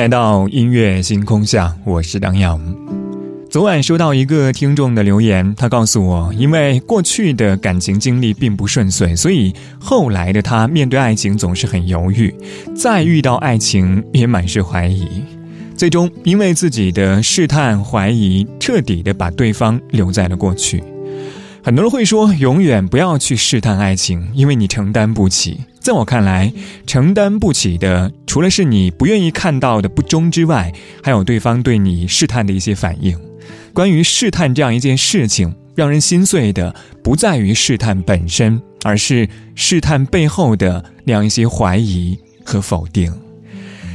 来到音乐星空下，我是梁阳。昨晚收到一个听众的留言，他告诉我，因为过去的感情经历并不顺遂，所以后来的他面对爱情总是很犹豫，再遇到爱情也满是怀疑，最终因为自己的试探怀疑，彻底的把对方留在了过去。很多人会说，永远不要去试探爱情，因为你承担不起。在我看来，承担不起的，除了是你不愿意看到的不忠之外，还有对方对你试探的一些反应。关于试探这样一件事情，让人心碎的不在于试探本身，而是试探背后的那样一些怀疑和否定。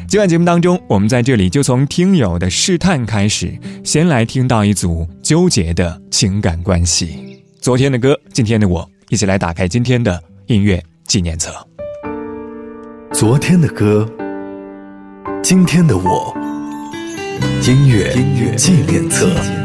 今晚节目当中，我们在这里就从听友的试探开始，先来听到一组纠结的情感关系。昨天的歌，今天的我，一起来打开今天的音乐纪念册。昨天的歌，今天的我，音乐纪念册。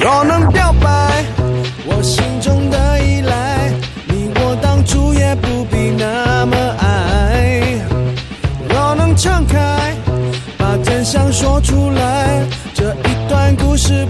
若能表白，我心中的依赖，你我当初也不必那么爱。若能敞开，把真相说出来，这一段故事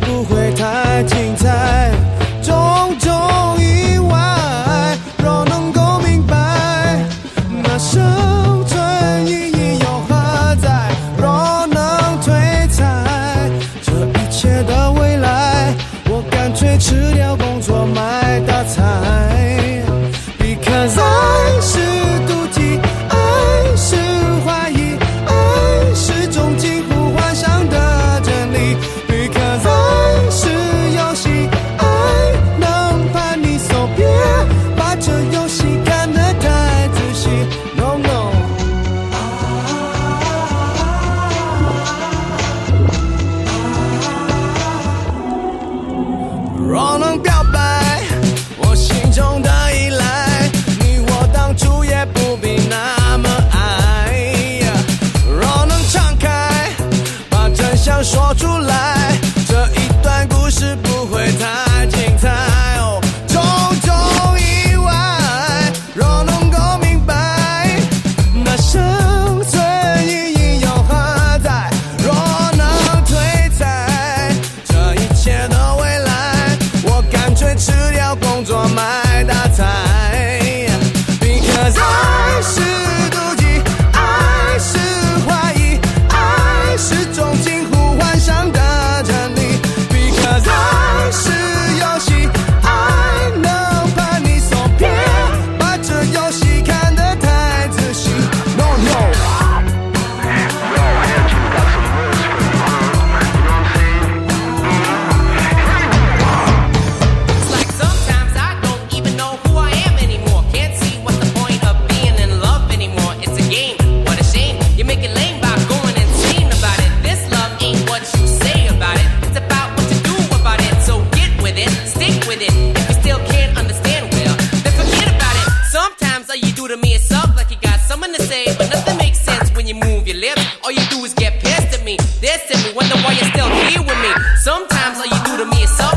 at me. Wonder why you're still here with me. Sometimes all you do to me is something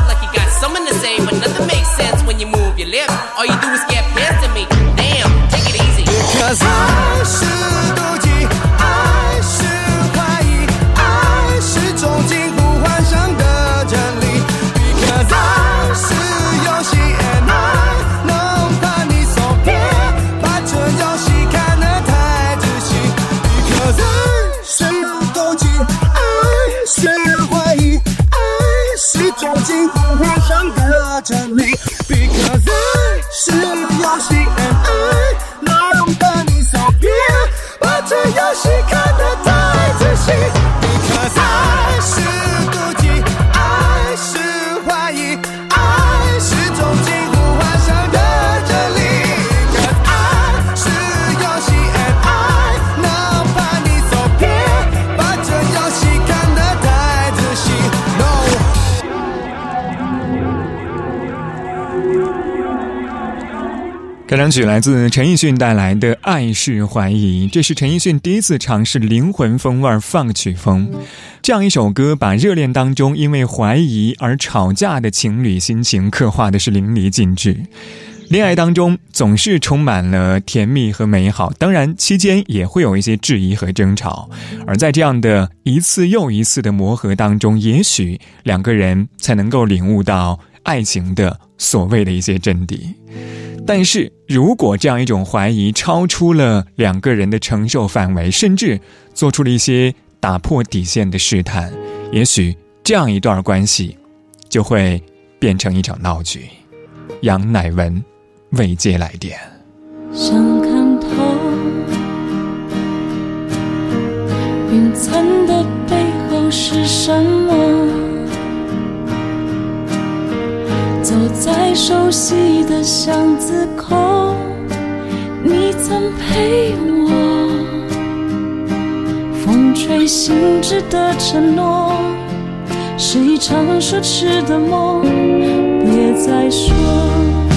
开场曲来自陈奕迅带来的《爱是怀疑》，这是陈奕迅第一次尝试灵魂风味放曲风。这样一首歌，把热恋当中因为怀疑而吵架的情侣心情刻画的是淋漓尽致。恋爱当中总是充满了甜蜜和美好，当然期间也会有一些质疑和争吵。而在这样的一次又一次的磨合当中，也许两个人才能够领悟到爱情的所谓的一些真谛。但是如果这样一种怀疑超出了两个人的承受范围，甚至做出了一些打破底线的试探，也许这样一段关系就会变成一场闹剧。杨乃文未接来电。想看透云层的背后是什么？走在熟悉的巷子口，你曾陪我。风吹信纸的承诺，是一场奢侈的梦。别再说。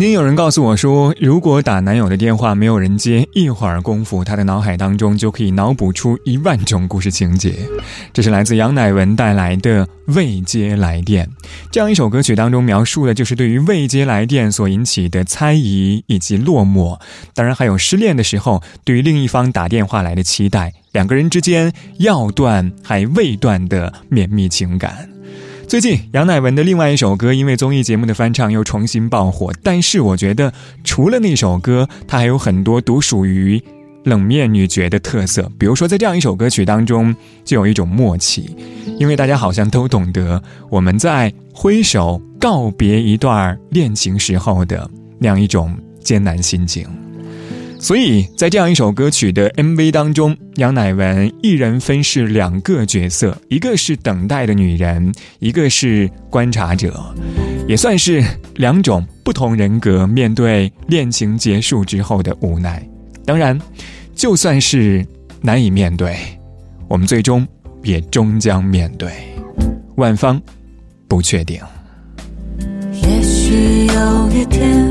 曾经有人告诉我说，如果打男友的电话没有人接，一会儿功夫，他的脑海当中就可以脑补出一万种故事情节。这是来自杨乃文带来的《未接来电》这样一首歌曲当中描述的就是对于未接来电所引起的猜疑以及落寞，当然还有失恋的时候对于另一方打电话来的期待，两个人之间要断还未断的绵密情感。最近杨乃文的另外一首歌，因为综艺节目的翻唱又重新爆火。但是我觉得，除了那首歌，它还有很多独属于冷面女角的特色。比如说，在这样一首歌曲当中，就有一种默契，因为大家好像都懂得我们在挥手告别一段恋情时候的那样一种艰难心情。所以在这样一首歌曲的 MV 当中，杨乃文一人分饰两个角色，一个是等待的女人，一个是观察者，也算是两种不同人格面对恋情结束之后的无奈。当然，就算是难以面对，我们最终也终将面对。万方不确定。也许有一天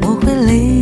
我会离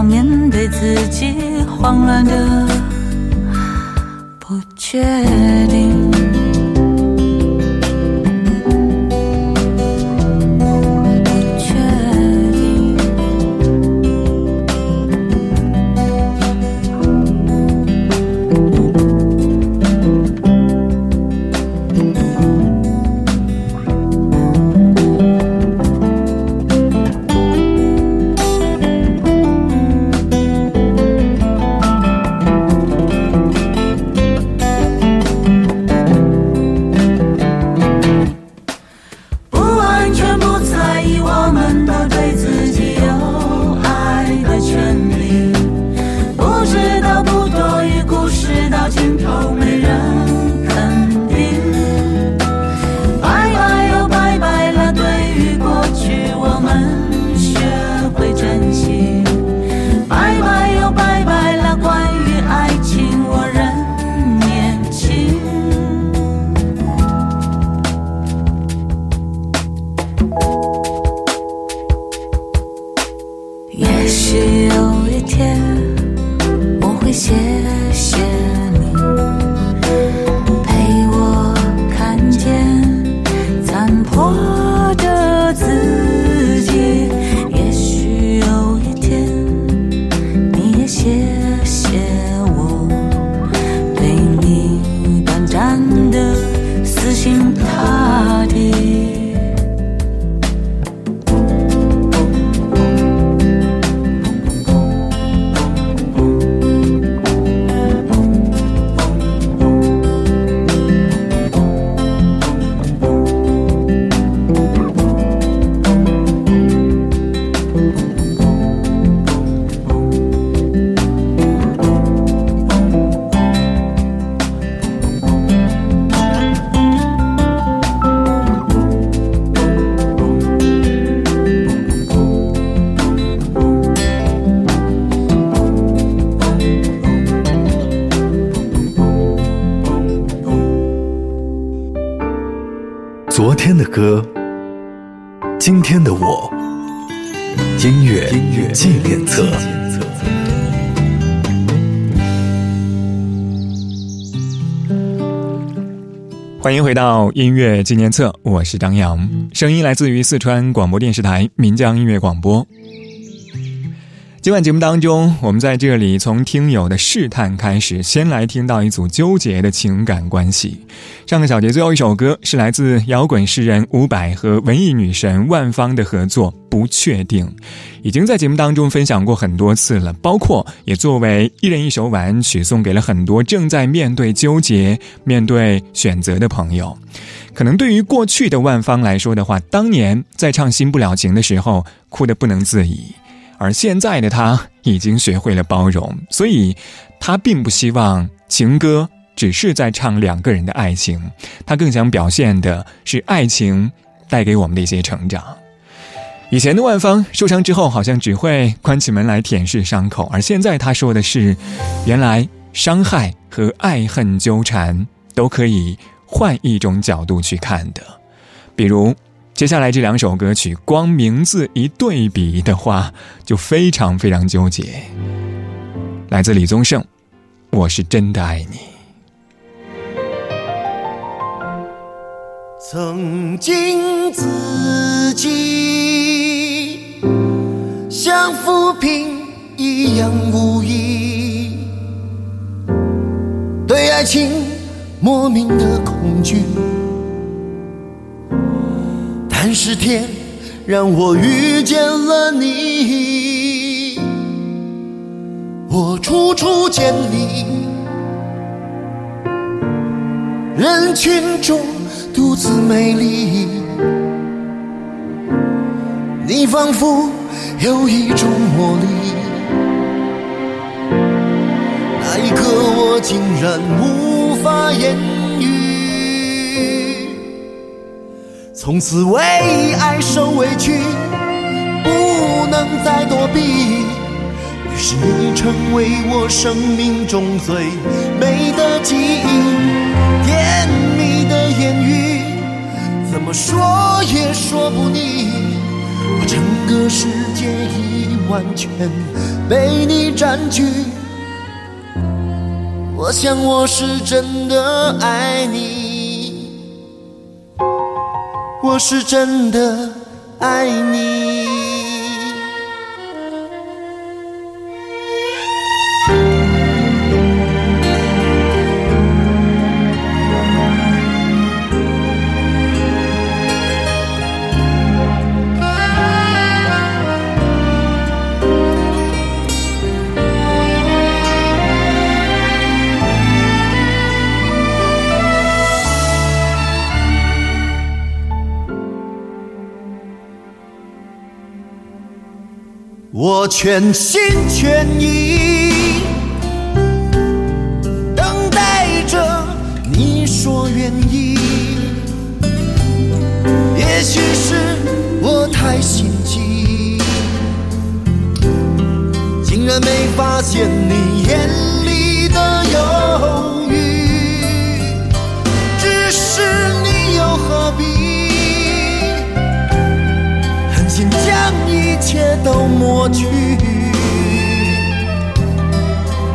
要面对自己慌乱的不确定。昨天的歌，今天的我，音乐音乐纪念册。欢迎回到音乐纪念册，我是张扬，声音来自于四川广播电视台岷江音乐广播。今晚节目当中，我们在这里从听友的试探开始，先来听到一组纠结的情感关系。上个小节最后一首歌是来自摇滚诗人伍佰和文艺女神万芳的合作《不确定》，已经在节目当中分享过很多次了，包括也作为一人一首晚安曲送给了很多正在面对纠结、面对选择的朋友。可能对于过去的万芳来说的话，当年在唱《新不了情》的时候，哭得不能自已。而现在的他已经学会了包容，所以，他并不希望情歌只是在唱两个人的爱情，他更想表现的是爱情带给我们的一些成长。以前的万芳受伤之后，好像只会关起门来舔舐伤口，而现在他说的是，原来伤害和爱恨纠缠都可以换一种角度去看的，比如。接下来这两首歌曲，光名字一对比的话，就非常非常纠结。来自李宗盛，《我是真的爱你》。曾经自己像浮萍一样无依，对爱情莫名的恐惧。是天让我遇见了你，我处处见你，人群中独自美丽，你仿佛有一种魔力，那一刻我竟然无法言语。从此为爱受委屈，不能再躲避。于是你成为我生命中最美的记忆，甜蜜的言语，怎么说也说不腻。我整个世界已完全被你占据，我想我是真的爱你。我是真的爱你。我全心全意等待着你说愿意。也许是我太心急，竟然没发现你眼过去，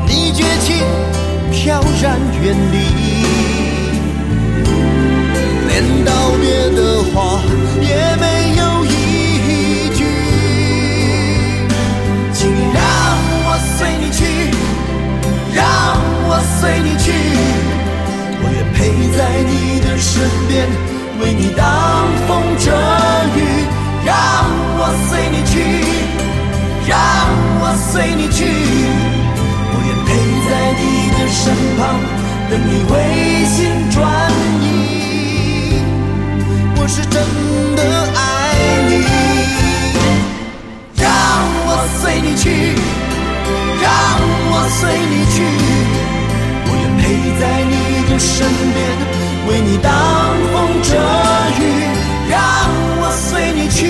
你绝情飘然远离，连道别的话也没有一句。请让我随你去，让我随你去，我愿陪在你的身边，为你等你回心转意。我是真的爱你。让我随你去，让我随你去，我愿陪在你的身边，为你挡风遮雨。让我随你去，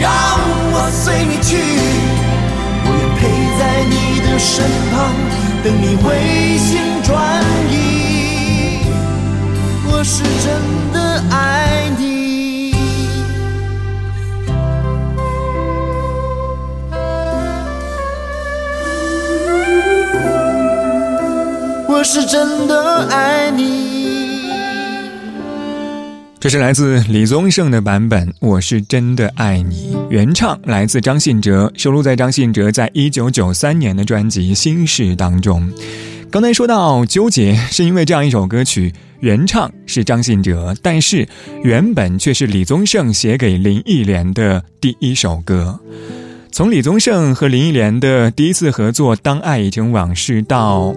让我随你去，我愿陪在你的身旁，等你回心转移，我是真的爱你。我是真的爱你。这是来自李宗盛的版本，《我是真的爱你》，原唱来自张信哲，收录在张信哲在一九九三年的专辑《心事》当中。刚才说到纠结，是因为这样一首歌曲，原唱是张信哲，但是原本却是李宗盛写给林忆莲的第一首歌。从李宗盛和林忆莲的第一次合作《当爱已成往事》到。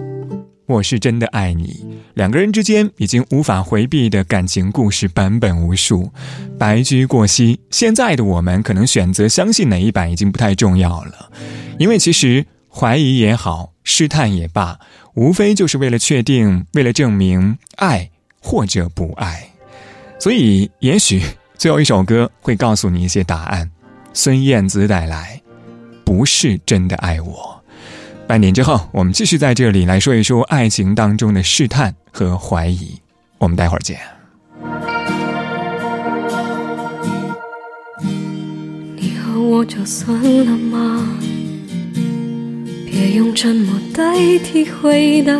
我是真的爱你，两个人之间已经无法回避的感情故事版本无数，白驹过隙。现在的我们可能选择相信哪一版已经不太重要了，因为其实怀疑也好，试探也罢，无非就是为了确定，为了证明爱或者不爱。所以，也许最后一首歌会告诉你一些答案。孙燕姿带来，不是真的爱我。半点之后，我们继续在这里来说一说爱情当中的试探和怀疑。我们待会儿见。你和我就算了吗？别用沉默代替回答。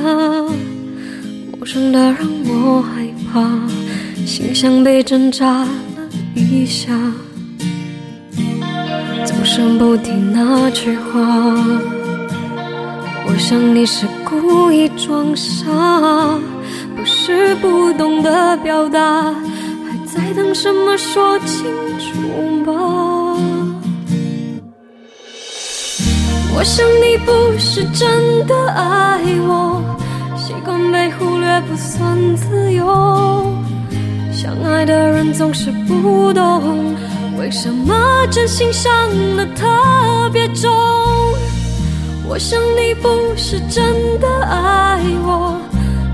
陌生的让我害怕，心像被针扎了一下。总是不听那句话。我想你是故意装傻，不是不懂得表达，还在等什么说清楚吧？我想你不是真的爱我，习惯被忽略不算自由。相爱的人总是不懂，为什么真心伤得特别重。我想你不是真的爱我，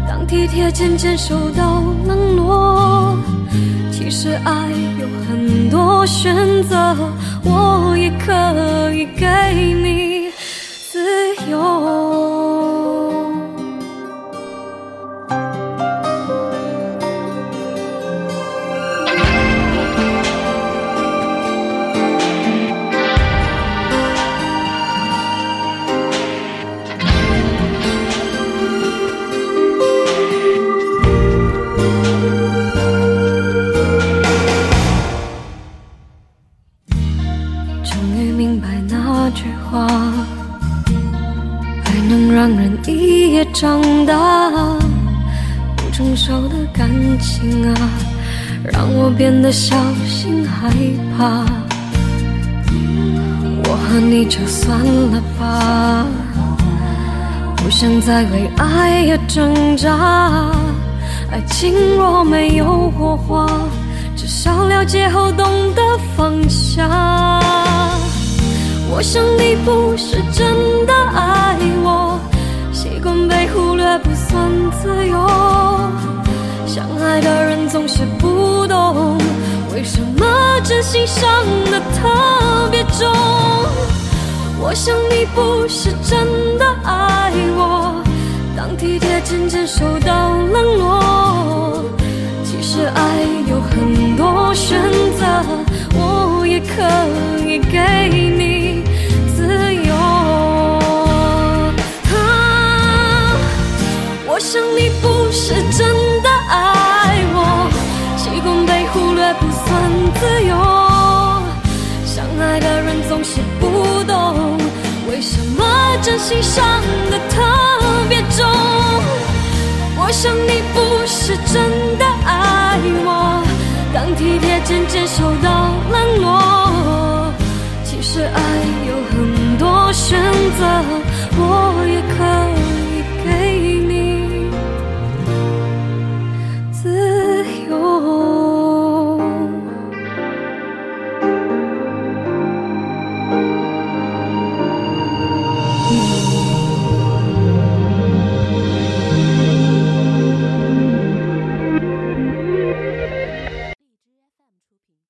当体贴渐渐受到冷落。其实爱有很多选择，我也可以给感情啊，让我变得小心害怕。我和你就算了吧，不想再为爱而挣扎。爱情若没有火花，至少了解后懂得放下。我想你不是真的爱我。习惯被忽略不算自由，爱的人总是不懂，为什么真心伤得特别重。我想你不是真的爱我，当体贴渐渐受到冷落。其实爱有很多选择，我也可以给你自由。我。想你不是真心伤的特别重。我想你不是真的爱我，当体贴渐渐受到冷落。其实爱有很多选择。